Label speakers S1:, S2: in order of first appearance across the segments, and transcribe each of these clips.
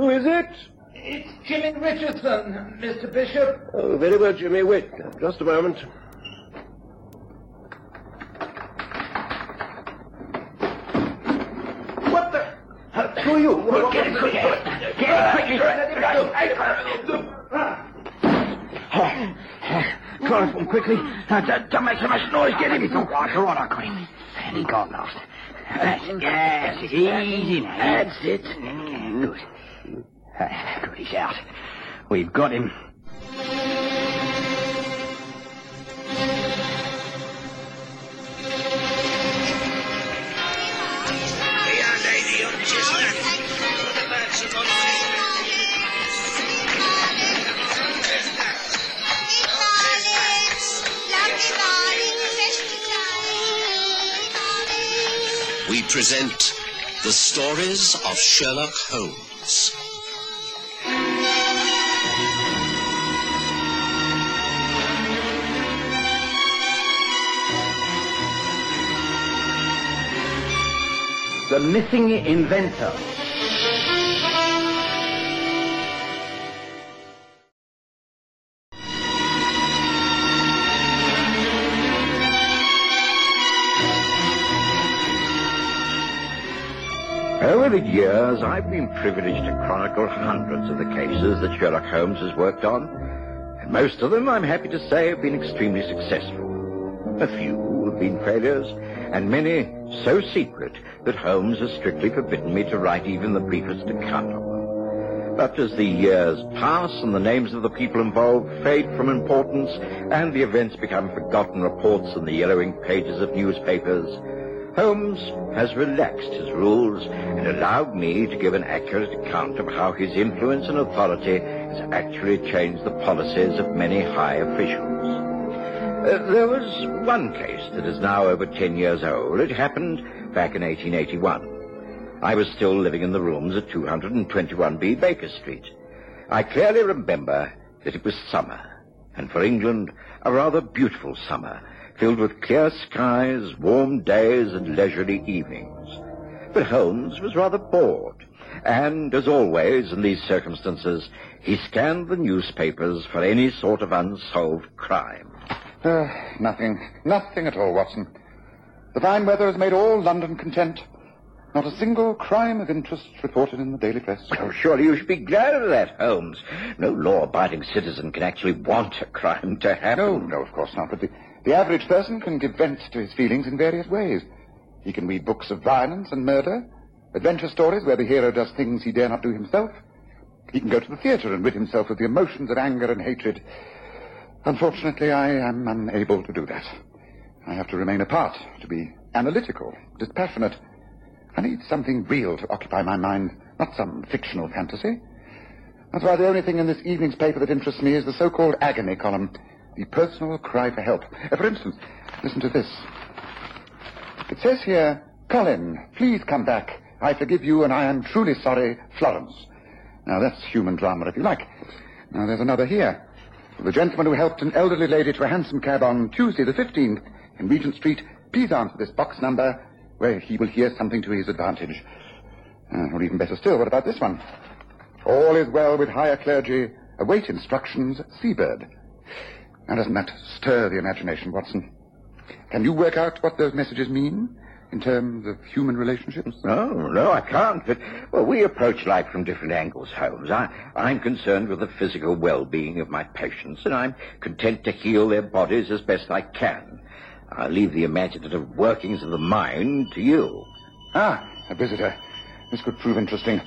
S1: Who is it?
S2: It's Jimmy Richardson, Mr. Bishop.
S1: Oh, very well, Jimmy. Wait. Just a moment.
S2: What the? Who are you? What,
S3: Get him quickly. Get him quickly. Chloroform quickly. Uh, don't, don't make so much noise. Get him. All right. All right, I got him. And he got lost. That's, yes, easy now. That's it. Good. Good, he's out. We've got him.
S4: We present the stories of Sherlock Holmes.
S3: The missing inventor.
S5: Over the years, I've been privileged to chronicle hundreds of the cases that Sherlock Holmes has worked on, and most of them, I'm happy to say, have been extremely successful. A few have been failures, and many so secret that Holmes has strictly forbidden me to write even the briefest account of them. But as the years pass and the names of the people involved fade from importance and the events become forgotten reports in the yellowing pages of newspapers, Holmes has relaxed his rules and allowed me to give an accurate account of how his influence and authority has actually changed the policies of many high officials. Uh, there was one case that is now over ten years old. It happened back in 1881. I was still living in the rooms at 221B Baker Street. I clearly remember that it was summer, and for England, a rather beautiful summer, filled with clear skies, warm days, and leisurely evenings. But Holmes was rather bored, and, as always in these circumstances, he scanned the newspapers for any sort of unsolved crime.
S6: Uh, nothing. Nothing at all, Watson. The fine weather has made all London content. Not a single crime of interest reported in the daily press.
S5: Oh, surely you should be glad of that, Holmes. No law-abiding citizen can actually want a crime to happen.
S6: No, no, of course not. But the, the average person can give vent to his feelings in various ways. He can read books of violence and murder, adventure stories where the hero does things he dare not do himself. He can go to the theatre and rid himself of the emotions of anger and hatred. Unfortunately, I am unable to do that. I have to remain apart, to be analytical, dispassionate. I need something real to occupy my mind, not some fictional fantasy. That's why the only thing in this evening's paper that interests me is the so-called agony column, the personal cry for help. Uh, for instance, listen to this. It says here, Colin, please come back. I forgive you and I am truly sorry, Florence. Now that's human drama if you like. Now there's another here. The gentleman who helped an elderly lady to a hansom cab on Tuesday the 15th in Regent Street, please answer this box number where he will hear something to his advantage. Uh, or even better still, what about this one? All is well with higher clergy. Await instructions, Seabird. Now, doesn't that stir the imagination, Watson? Can you work out what those messages mean in terms of human relationships?
S5: No, no, I can't. But, well, we approach life from different angles, Holmes. I, I'm concerned with the physical well-being of my patients, and I'm content to heal their bodies as best I can. I leave the imaginative workings of the mind to you.
S6: Ah, a visitor. This could prove interesting.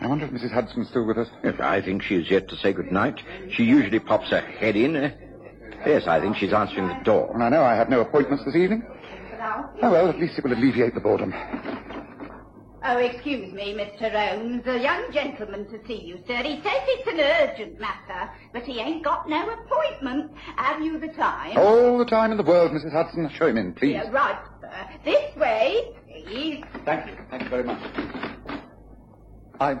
S6: I wonder if Mrs. Hudson's still with us.
S5: Yes, I think she is yet to say good night. She usually pops her head in. Yes, I think she's answering the door.
S6: Well, I know I have no appointments this evening. Oh, well, at least it will alleviate the boredom.
S7: Oh, excuse me, Mr. Holmes. A young gentleman to see you, sir. He says it's an urgent matter, but he ain't got no appointment. Have you the time?
S6: All the time in the world, Mrs. Hudson. Show him in, please.
S7: Yeah, right, sir. This way, please.
S6: Thank you. Thank you very much.
S8: I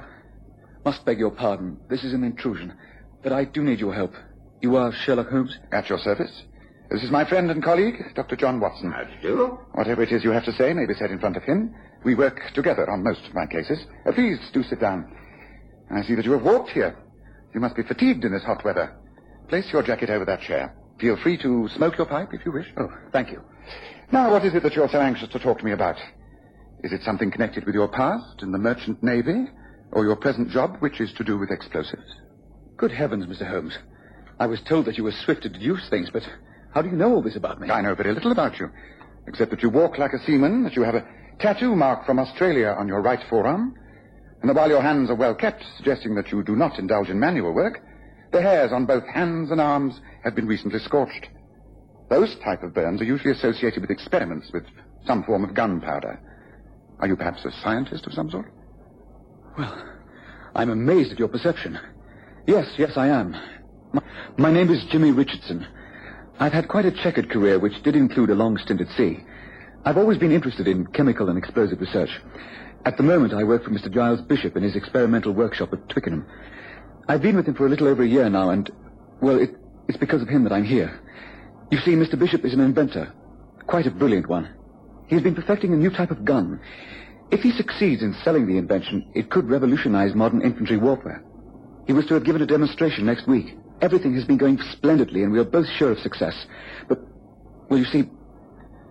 S8: must beg your pardon. This is an intrusion. But I do need your help. You are Sherlock Holmes?
S6: At your service. This is my friend and colleague, Dr. John Watson.
S5: How do you do?
S6: Whatever it is you have to say may be said in front of him. We work together on most of my cases. Uh, please do sit down. I see that you have walked here. You must be fatigued in this hot weather. Place your jacket over that chair. Feel free to smoke your pipe if you wish.
S8: Oh, thank you.
S6: Now, what is it that you're so anxious to talk to me about? Is it something connected with your past in the merchant navy, or your present job, which is to do with explosives?
S8: Good heavens, Mr. Holmes. I was told that you were swift to deduce things, but how do you know all this about me?
S6: I know very little about you, except that you walk like a seaman, that you have a tattoo mark from Australia on your right forearm, and that while your hands are well kept, suggesting that you do not indulge in manual work, the hairs on both hands and arms have been recently scorched. Those type of burns are usually associated with experiments with some form of gunpowder. Are you perhaps a scientist of some sort?
S8: Well, I'm amazed at your perception. Yes, yes, I am. My, name is Jimmy Richardson. I've had quite a checkered career, which did include a long stint at sea. I've always been interested in chemical and explosive research. At the moment, I work for Mr. Giles Bishop in his experimental workshop at Twickenham. I've been with him for a little over a year now, and, well, it, it's because of him that I'm here. You see, Mr. Bishop is an inventor. Quite a brilliant one. He's been perfecting a new type of gun. If he succeeds in selling the invention, it could revolutionize modern infantry warfare. He was to have given a demonstration next week. Everything has been going splendidly, and we are both sure of success. But, well, you see,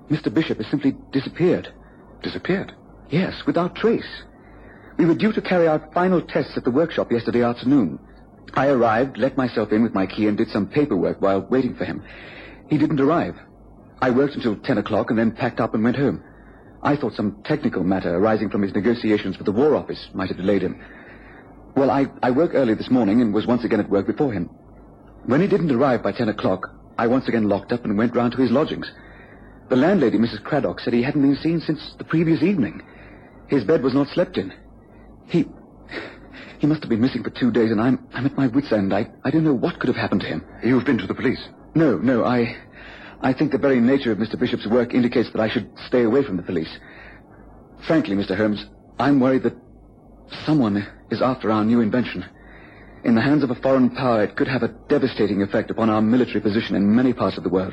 S8: Mr. Bishop has simply disappeared.
S6: Disappeared?
S8: Yes, without trace. We were due to carry out final tests at the workshop yesterday afternoon. I arrived, let myself in with my key, and did some paperwork while waiting for him. He didn't arrive. I worked until 10 o'clock and then packed up and went home. I thought some technical matter arising from his negotiations with the War Office might have delayed him. Well, I, I woke early this morning and was once again at work before him. When he didn't arrive by 10 o'clock, I once again locked up and went round to his lodgings. The landlady, Mrs. Craddock, said he hadn't been seen since the previous evening. His bed was not slept in. He... He must have been missing for two days, and I'm, I'm at my wit's end. I, I don't know what could have happened to him.
S6: You've been to the police?
S8: No, no, I... I think the very nature of Mr. Bishop's work indicates that I should stay away from the police. Frankly, Mr. Holmes, I'm worried that someone is after our new invention. In the hands of a foreign power, it could have a devastating effect upon our military position in many parts of the world.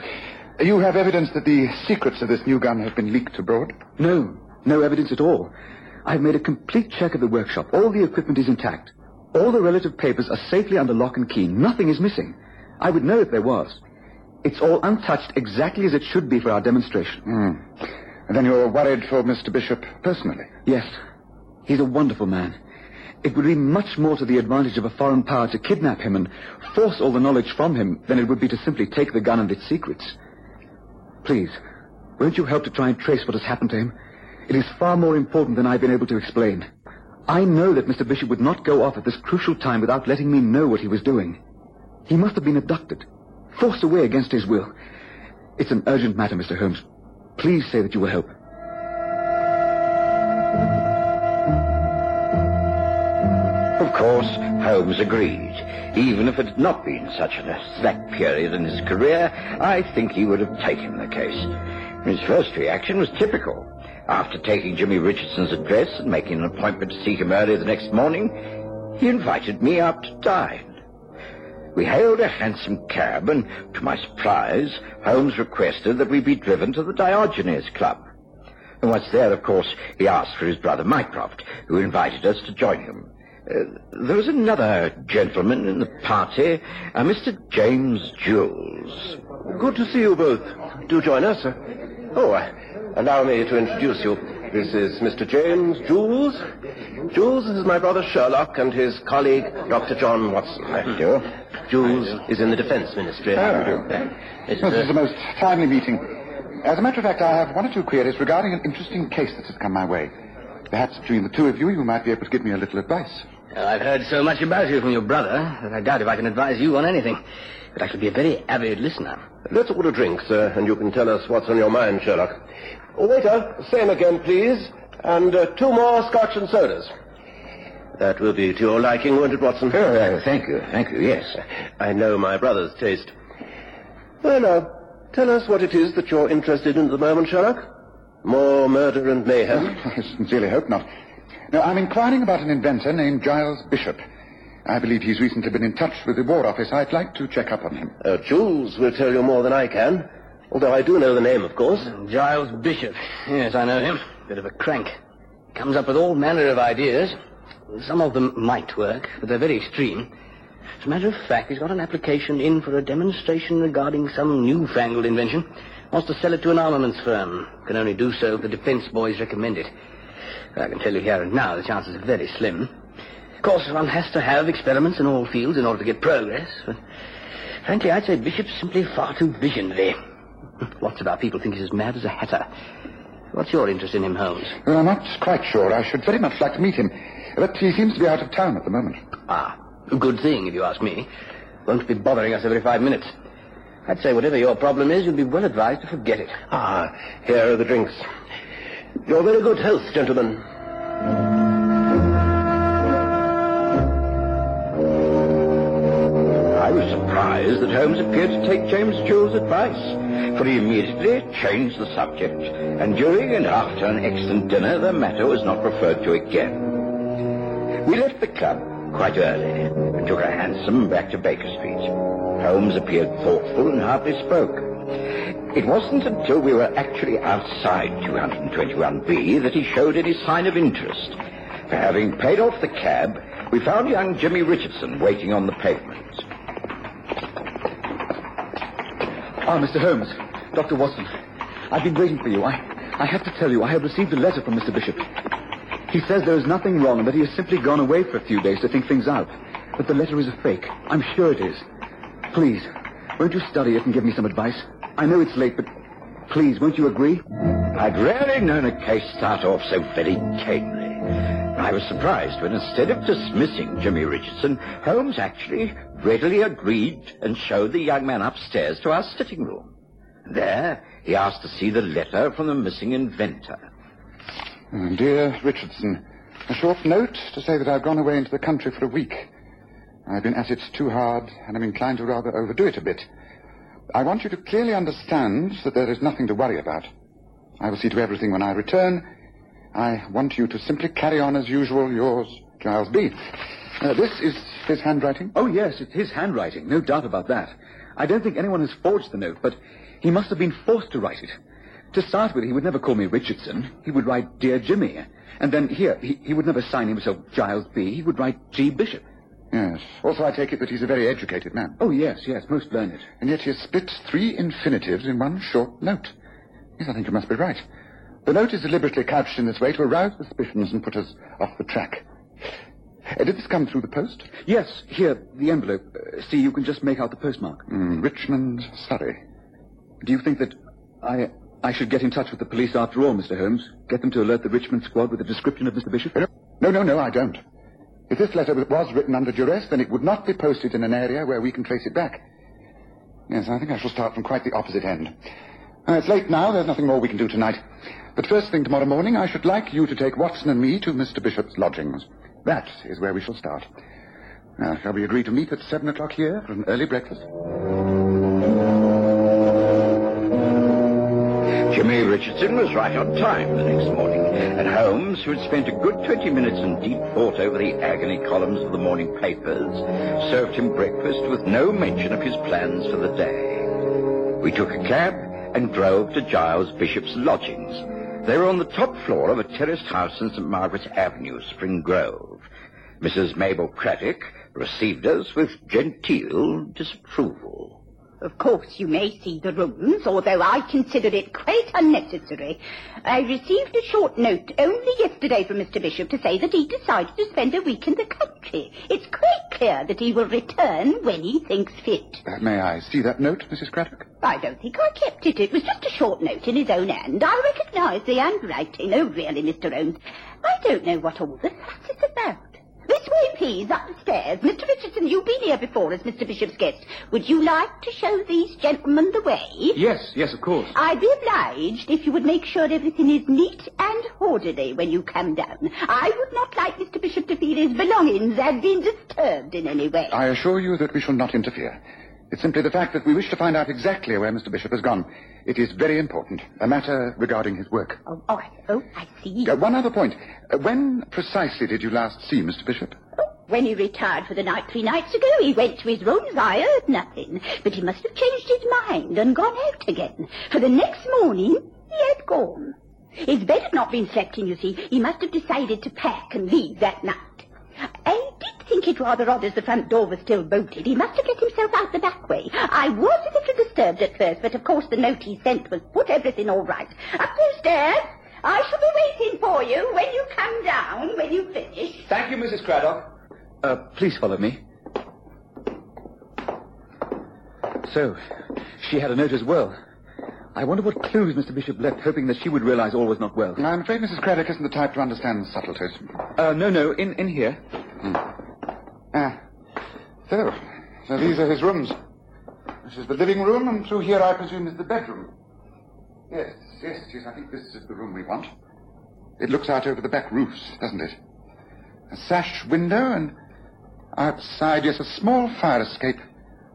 S6: You have evidence that the secrets of this new gun have been leaked abroad?
S8: No, no evidence at all. I've made a complete check of the workshop. All the equipment is intact. All the relative papers are safely under lock and key. Nothing is missing. I would know if there was. It's all untouched exactly as it should be for our demonstration.
S6: Hmm. And then you're worried for Mr. Bishop personally?
S8: Yes. He's a wonderful man. It would be much more to the advantage of a foreign power to kidnap him and force all the knowledge from him than it would be to simply take the gun and its secrets. Please, won't you help to try and trace what has happened to him? It is far more important than I've been able to explain. I know that Mr. Bishop would not go off at this crucial time without letting me know what he was doing. He must have been abducted, forced away against his will. It's an urgent matter, Mr. Holmes. Please say that you will help.
S5: Course, Holmes agreed. Even if it had not been such a slack period in his career, I think he would have taken the case. His first reaction was typical. After taking Jimmy Richardson's address and making an appointment to see him early the next morning, he invited me out to dine. We hailed a hansom cab, and to my surprise, Holmes requested that we be driven to the Diogenes Club. And once there, of course, he asked for his brother Mycroft, who invited us to join him. Uh, there was another gentleman in the party, uh, Mr. James Jules.
S1: Good to see you both. Do join us. Oh, uh, allow me to introduce you. This is Mr. James Jules. Jules is my brother Sherlock and his colleague, Dr. John Watson.
S5: Thank you.
S1: Jules is in the Defense Ministry.
S6: Oh.
S1: It's,
S6: This is
S1: uh,
S6: the most timely meeting. As a matter of fact, I have one or two queries regarding an interesting case that has come my way. Perhaps between the two of you, you might be able to give me a little advice.
S3: Well, I've heard so much about you from your brother that I doubt if I can advise you on anything. But I shall be a very avid listener.
S1: Let's order drinks, sir, and you can tell us what's on your mind, Sherlock. Waiter, same again, please. And uh, two more scotch and sodas. That will be to your liking, won't it, Watson?
S5: Oh, uh, thank you, thank you, yes.
S1: I know my brother's taste. Well, now, tell us what it is that you're interested in at the moment, Sherlock. More murder and mayhem?
S6: I sincerely hope not. No, I'm inquiring about an inventor named Giles Bishop. I believe he's recently been in touch with the War Office. I'd like to check up on him.
S1: Uh, Jules will tell you more than I can. Although I do know the name, of course.
S3: Giles Bishop. Yes, I know him. Bit of a crank. Comes up with all manner of ideas. some of them might work, but they're very extreme. As a matter of fact, he's got an application in for a demonstration regarding some newfangled invention. Wants to sell it to an armaments firm. Can only do so if the defense boys recommend it. I can tell you here and now the chances are very slim. Of course, one has to have experiments in all fields in order to get progress. But frankly, I'd say Bishop's simply far too visionary. Lots of our people think he's as mad as a hatter. What's your interest in him, Holmes?
S6: Well, I'm not quite sure. I should very much like to meet him. But he seems to be out of town at the moment.
S3: Ah, a good thing, if you ask me. Won't be bothering us every five minutes. I'd say whatever your problem is, you'd be well advised to forget it.
S1: Ah, here are the drinks. Your very good health, gentlemen.
S5: I was surprised that Holmes appeared to take James Jewell's advice, for he immediately changed the subject, and during and after an excellent dinner, the matter was not referred to again. We left the club quite early and took a hansom back to Baker Street. Holmes appeared thoughtful and hardly spoke. It wasn't until we were actually outside 221B that he showed any sign of interest. Having paid off the cab, we found young Jimmy Richardson waiting on the pavement.
S8: Ah, Mr. Holmes. Dr. Watson. I've been waiting for you. I, I have to tell you, I have received a letter from Mr. Bishop. He says there is nothing wrong and that he has simply gone away for a few days to think things out. But the letter is a fake. I'm sure it is. Please, won't you study it and give me some advice? I know it's late, but please, won't you agree?
S5: I'd rarely known a case start off so very tamely. I was surprised when instead of dismissing Jimmy Richardson, Holmes actually readily agreed and showed the young man upstairs to our sitting room. There, he asked to see the letter from the missing inventor.
S6: Oh, dear Richardson, a short note to say that I've gone away into the country for a week. I've been at it too hard, and I'm inclined to rather overdo it a bit. I want you to clearly understand that there is nothing to worry about. I will see to everything when I return. I want you to simply carry on as usual, yours, Giles B. Uh, this is his handwriting?
S8: Oh, yes, it's his handwriting. No doubt about that. I don't think anyone has forged the note, but he must have been forced to write it. To start with, he would never call me Richardson. He would write Dear Jimmy. And then here, he, he would never sign himself Giles B. He would write G. Bishop.
S6: Yes. Also, I take it that he's a very educated man.
S8: Oh, yes, yes, most learned.
S6: And yet he has split three infinitives in one short note. Yes, I think you must be right. The note is deliberately couched in this way to arouse suspicions and put us off the track. Uh, did this come through the post?
S8: Yes, here, the envelope. Uh, see, you can just make out the postmark.
S6: Mm, Richmond, Surrey.
S8: Do you think that I I should get in touch with the police after all, Mr. Holmes? Get them to alert the Richmond squad with a description of Mr. Bishop?
S6: No, no, no, I don't. If this letter was written under duress, then it would not be posted in an area where we can trace it back. Yes, I think I shall start from quite the opposite end. Uh, it's late now. There's nothing more we can do tonight. But first thing tomorrow morning, I should like you to take Watson and me to Mr. Bishop's lodgings. That is where we shall start. Now, shall we agree to meet at seven o'clock here for an early breakfast?
S5: Jimmy Richardson was right on time the next morning, and Holmes, who had spent a good 20 minutes in deep thought over the agony columns of the morning papers, served him breakfast with no mention of his plans for the day. We took a cab and drove to Giles Bishop's lodgings. They were on the top floor of a terraced house in St. Margaret's Avenue, Spring Grove. Mrs. Mabel Craddock received us with genteel disapproval.
S7: Of course, you may see the rooms, although I consider it quite unnecessary. I received a short note only yesterday from Mr. Bishop to say that he decided to spend a week in the country. It's quite clear that he will return when he thinks fit.
S6: Uh, may I see that note, Mrs. Craddock?
S7: I don't think I kept it. It was just a short note in his own hand. I recognise the handwriting. Oh, really, Mr. Holmes, I don't know what all the fuss is about. This way, please, up the stairs. Mr. Richardson, you've been here before as Mr. Bishop's guest. Would you like to show these gentlemen the way?
S8: Yes, yes, of course.
S7: I'd be obliged if you would make sure everything is neat and orderly when you come down. I would not like Mr. Bishop to feel his belongings had been disturbed in any way.
S6: I assure you that we shall not interfere. It's simply the fact that we wish to find out exactly where Mr. Bishop has gone. It is very important. A matter regarding his work.
S7: Oh, oh, I, oh, I see.
S6: Uh, one other point. Uh, when precisely did you last see Mr. Bishop?
S7: Oh, when he retired for the night three nights ago, he went to his rooms. I heard nothing. But he must have changed his mind and gone out again. For the next morning, he had gone. His bed had not been slept in, you see. He must have decided to pack and leave that night. Think it rather odd as the front door was still bolted. He must have let himself out the back way. I was a little disturbed at first, but of course the note he sent was put everything all right. Up those stairs. I shall be waiting for you when you come down, when you finish.
S8: Thank you, Mrs. Craddock. Uh, please follow me. So, she had a note as well. I wonder what clues Mr. Bishop left, hoping that she would realize all was not well.
S6: I'm afraid Mrs. Craddock isn't the type to understand subtleties.
S8: Uh, no, no, in, in here.
S6: Ah. So, so these are his rooms. This is the living room, and through here, I presume, is the bedroom. Yes, yes, yes, I think this is the room we want. It looks out over the back roofs, doesn't it? A sash window, and outside, yes, a small fire escape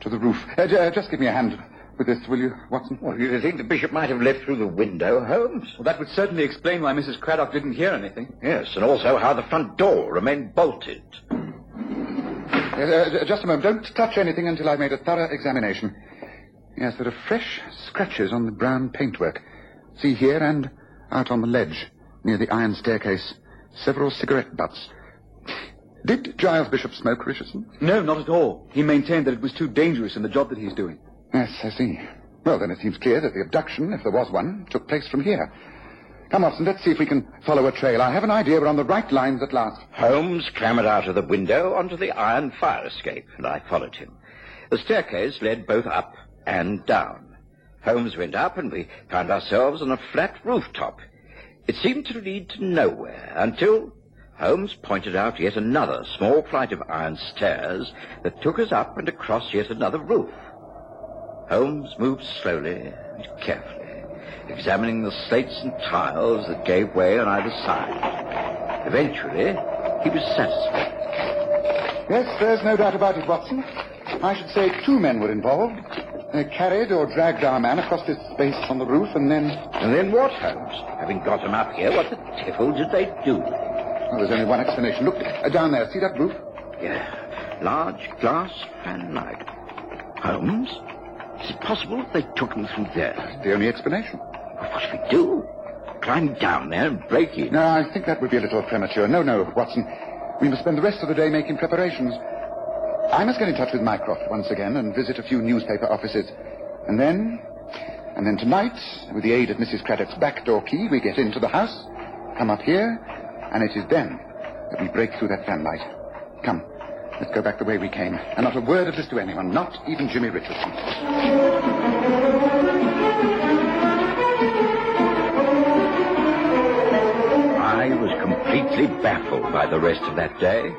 S6: to the roof. Uh, j- uh, just give me a hand with this, will you, Watson?
S5: Well, you think the bishop might have left through the window, Holmes?
S8: Well, that would certainly explain why Mrs. Craddock didn't hear anything.
S5: Yes, and also how the front door remained bolted.
S6: Uh, uh, just a moment. Don't touch anything until I've made a thorough examination. Yes, there are fresh scratches on the brown paintwork. See here and out on the ledge near the iron staircase. Several cigarette butts. Did Giles Bishop smoke, Richardson?
S8: No, not at all. He maintained that it was too dangerous in the job that he's doing.
S6: Yes, I see. Well, then it seems clear that the abduction, if there was one, took place from here. Come, Watson, let's see if we can follow a trail. I have an idea we're on the right lines at last.
S5: Holmes clambered out of the window onto the iron fire escape, and I followed him. The staircase led both up and down. Holmes went up, and we found ourselves on a flat rooftop. It seemed to lead to nowhere until Holmes pointed out yet another small flight of iron stairs that took us up and across yet another roof. Holmes moved slowly and carefully, examining the slates and tiles that gave way on either side. Eventually, he was satisfied.
S6: Yes, there's no doubt about it, Watson. I should say two men were involved. They carried or dragged our man across this space on the roof, and then...
S5: And then what, Holmes? Having got him up here, what the devil did they do?
S6: Well, there's only one explanation. Look, uh, down there. See that roof?
S5: Yeah, large glass fanlight. Holmes, is it possible that they took him through there?
S6: That's the only explanation.
S5: What should we do? Climb down there and break in?
S6: No, I think that would be a little premature. No, no, Watson. We must spend the rest of the day making preparations. I must get in touch with Mycroft once again and visit a few newspaper offices. And then... And then tonight, with the aid of Mrs. Craddock's back door key, we get into the house, come up here, and it is then that we break through that fanlight. Come, let's go back the way we came. And not a word of this to anyone, not even Jimmy Richardson.
S5: I was completely baffled by the rest of that day.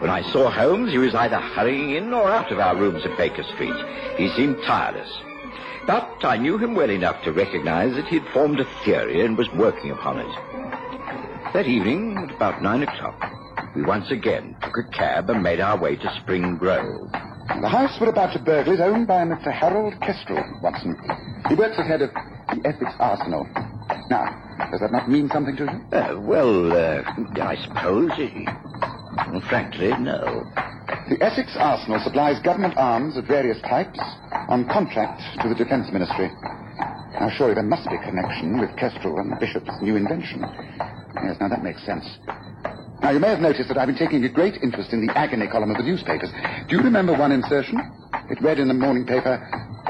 S5: When I saw Holmes, he was either hurrying in or out of our rooms at Baker Street. He seemed tireless. But I knew him well enough to recognize that he'd formed a theory and was working upon it. That evening, at about nine o'clock, we once again took a cab and made our way to Spring Grove.
S6: The house we're about to burgle is owned by Mr. Harold Kestrel, Watson. He works as head of the Essex Arsenal. Now, does that not mean something to you?
S5: Uh, well, uh, I suppose, uh, frankly, no.
S6: The Essex Arsenal supplies government arms of various types on contract to the Defence Ministry. Now, surely there must be a connection with Kestrel and the Bishop's new invention. Yes, now that makes sense. Now, you may have noticed that I've been taking a great interest in the agony column of the newspapers. Do you remember one insertion? It read in the morning paper,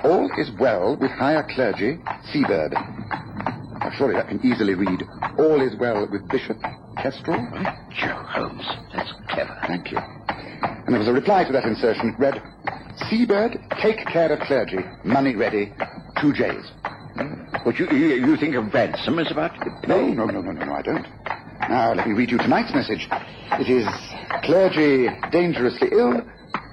S6: All is well with higher clergy, Seabird. Now, surely that can easily read, All is well with Bishop Kestrel.
S5: Joe Holmes, that's clever.
S6: Thank you. And there was a reply to that insertion. It read, Seabird, take care of clergy. Money ready. Two J's.
S5: What, hmm. you, you, you think of ransom is about to be
S6: No,
S5: paid?
S6: no, no, no, no, no, I don't. Now, let me read you tonight's message. It is clergy dangerously ill.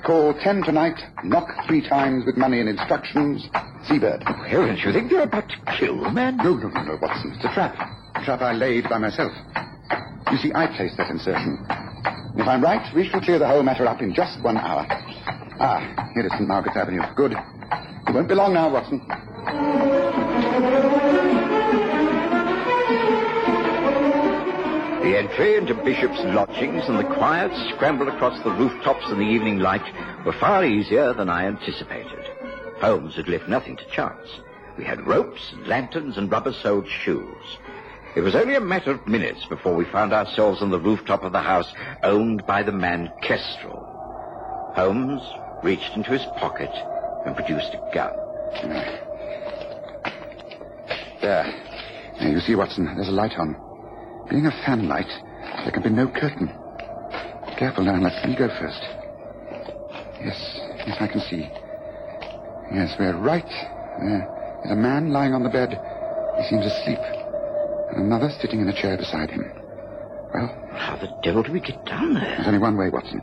S6: Call 10 tonight. Knock three times with money and instructions. Seabird.
S5: Well, don't you think they're about to kill a man?
S6: No, no, no, no, Watson. It's a trap. A trap I laid by myself. You see, I placed that insertion. If I'm right, we shall clear the whole matter up in just one hour. Ah, here is St. Margaret's Avenue. Good. It won't be long now, Watson.
S5: The entry into Bishop's lodgings and the quiet scramble across the rooftops in the evening light were far easier than I anticipated. Holmes had left nothing to chance. We had ropes and lanterns and rubber-soled shoes. It was only a matter of minutes before we found ourselves on the rooftop of the house owned by the man Kestrel. Holmes reached into his pocket and produced a gun.
S6: There. Now, you see, Watson, there's a light on. Being a fan light, there can be no curtain. Careful now, let me go first. Yes, yes, I can see. Yes, we're right. There is a man lying on the bed. He seems asleep. And another sitting in a chair beside him. Well,
S5: How the devil do we get down there?
S6: there's only one way, Watson.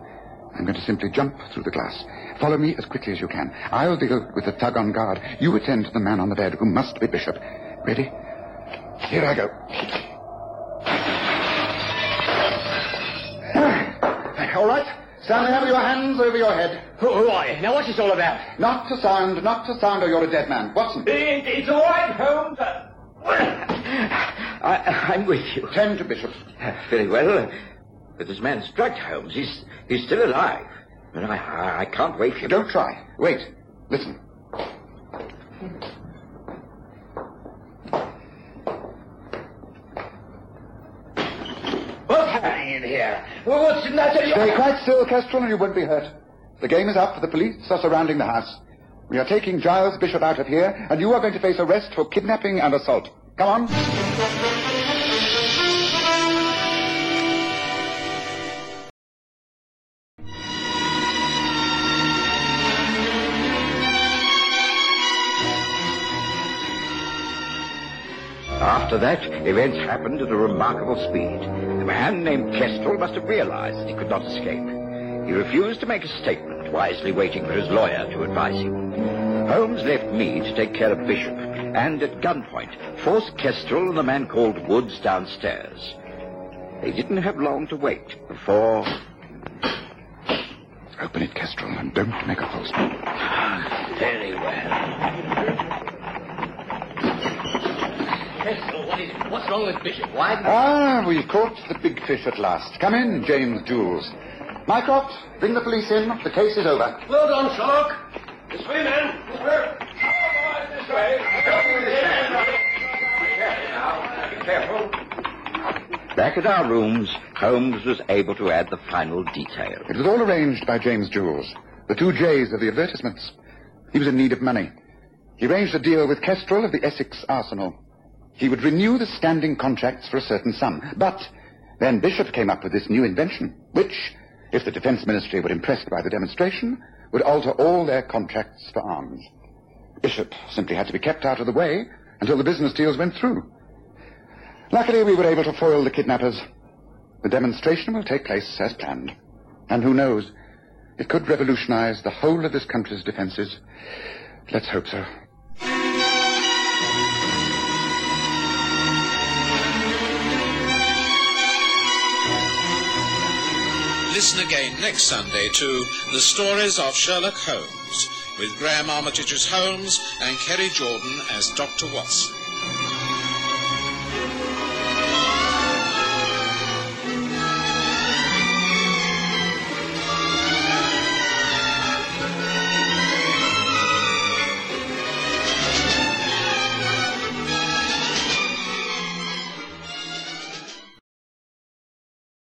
S6: I'm going to simply jump through the glass. Follow me as quickly as you can. I'll deal with the thug on guard. You attend to the man on the bed, who must be Bishop. Ready? Here I go. All right. Stand there with your hands over your head.
S3: Who, who are you? Now, what's this all about?
S6: Not to sound, not to sound, or you're a dead man. Watson,
S3: It, it's all right, Holmes. I, I'm with you.
S6: tend to Bishop.
S5: Very well. But this man's drugged, Holmes. He's, he's still alive. And I, I, I can't wake him.
S6: Don't try. Wait. Listen.
S3: Matter?
S6: Stay quite still, Kestrel, and you won't be hurt. The game is up. For the police are surrounding the house. We are taking Giles Bishop out of here, and you are going to face arrest for kidnapping and assault. Come on.
S5: After that, events happened at a remarkable speed. The man named Kestrel must have realized that he could not escape. He refused to make a statement, wisely waiting for his lawyer to advise him. Holmes left me to take care of Bishop, and at gunpoint, forced Kestrel and the man called Woods downstairs. They didn't have long to wait before...
S6: Open it, Kestrel, and don't make a false move.
S3: Very well. Kestrel, what is it? What's wrong with Bishop? Why did
S6: Ah, we've caught the big fish at last. Come in, James Jules. Mycroft, bring the police in. The case is over.
S1: Well done, Sherlock. This way, man. This way.
S5: This way. Be careful. Back at our rooms, Holmes was able to add the final detail.
S6: It was all arranged by James Jules, the two J's of the advertisements. He was in need of money. He arranged a deal with Kestrel of the Essex Arsenal. He would renew the standing contracts for a certain sum. But then Bishop came up with this new invention, which, if the Defense Ministry were impressed by the demonstration, would alter all their contracts for arms. Bishop simply had to be kept out of the way until the business deals went through. Luckily, we were able to foil the kidnappers. The demonstration will take place as planned. And who knows, it could revolutionize the whole of this country's defenses. Let's hope so.
S4: Listen again next Sunday to The Stories of Sherlock Holmes with Graham Armitage as Holmes and Kerry Jordan as Dr. Watson.